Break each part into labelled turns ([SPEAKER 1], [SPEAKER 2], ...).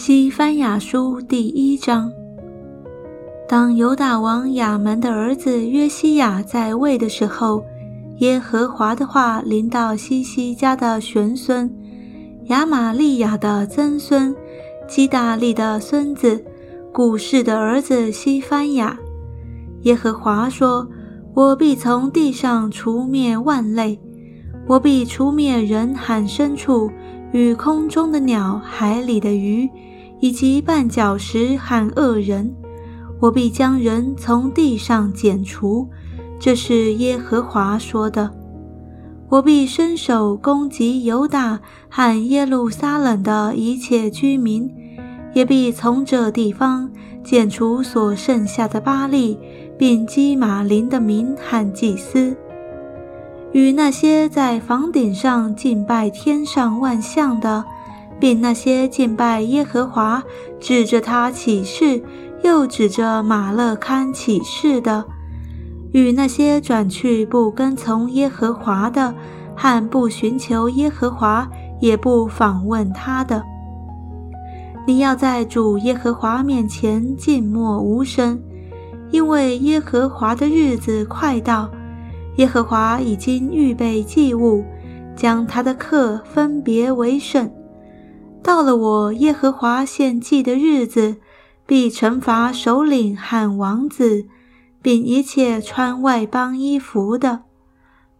[SPEAKER 1] 西番雅书第一章。当犹大王亚门的儿子约西亚在位的时候，耶和华的话临到西西家的玄孙亚玛利亚的曾孙基大利的孙子古氏的儿子西番雅。耶和华说：“我必从地上除灭万类，我必除灭人和牲畜。”与空中的鸟、海里的鱼，以及绊脚石和恶人，我必将人从地上剪除。这是耶和华说的。我必伸手攻击犹大和耶路撒冷的一切居民，也必从这地方剪除所剩下的巴利，并基马林的民和祭司。与那些在房顶上敬拜天上万象的，并那些敬拜耶和华指着他起誓，又指着马勒堪起誓的，与那些转去不跟从耶和华的，和不寻求耶和华也不访问他的，你要在主耶和华面前静默无声，因为耶和华的日子快到。耶和华已经预备祭物，将他的客分别为圣。到了我耶和华献祭的日子，必惩罚首领和王子，并一切穿外邦衣服的。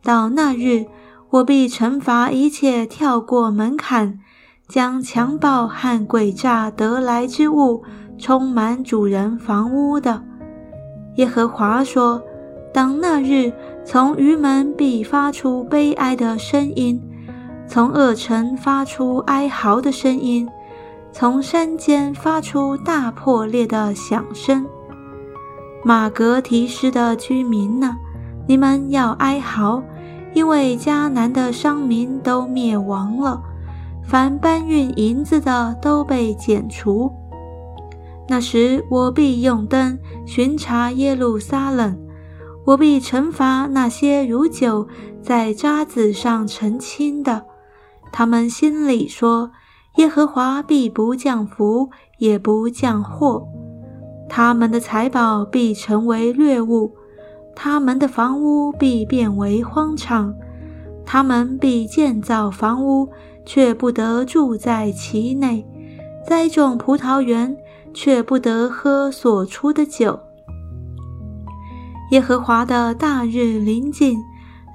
[SPEAKER 1] 到那日，我必惩罚一切跳过门槛，将强暴和诡诈得来之物充满主人房屋的。耶和华说。当那日，从鱼门必发出悲哀的声音，从恶城发出哀嚎的声音，从山间发出大破裂的响声。马格提斯的居民呢？你们要哀嚎，因为迦南的商民都灭亡了，凡搬运银子的都被剪除。那时，我必用灯巡查耶路撒冷。我必惩罚那些如酒在渣子上澄清的，他们心里说：“耶和华必不降福，也不降祸。他们的财宝必成为掠物，他们的房屋必变为荒场。他们必建造房屋，却不得住在其内；栽种葡萄园，却不得喝所出的酒。”耶和华的大日临近，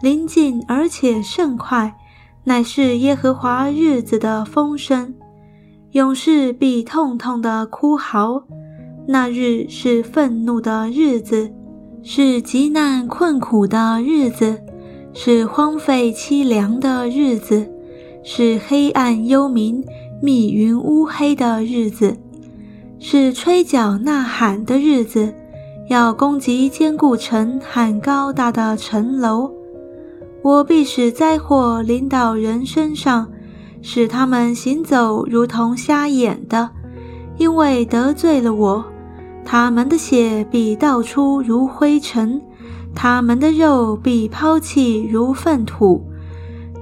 [SPEAKER 1] 临近而且甚快，乃是耶和华日子的风声。勇士必痛痛的哭嚎。那日是愤怒的日子，是极难困苦的日子，是荒废凄凉的日子，是黑暗幽冥、密云乌黑的日子，是吹角呐喊的日子。要攻击坚固城和高大的城楼，我必使灾祸临到人身上，使他们行走如同瞎眼的，因为得罪了我。他们的血必倒出如灰尘，他们的肉必抛弃如粪土。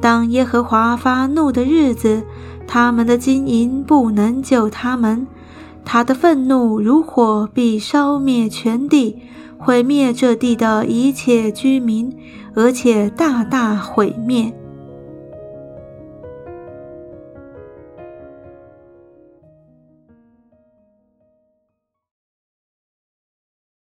[SPEAKER 1] 当耶和华发怒的日子，他们的金银不能救他们。他的愤怒如火，必烧灭全地，毁灭这地的一切居民，而且大大毁灭。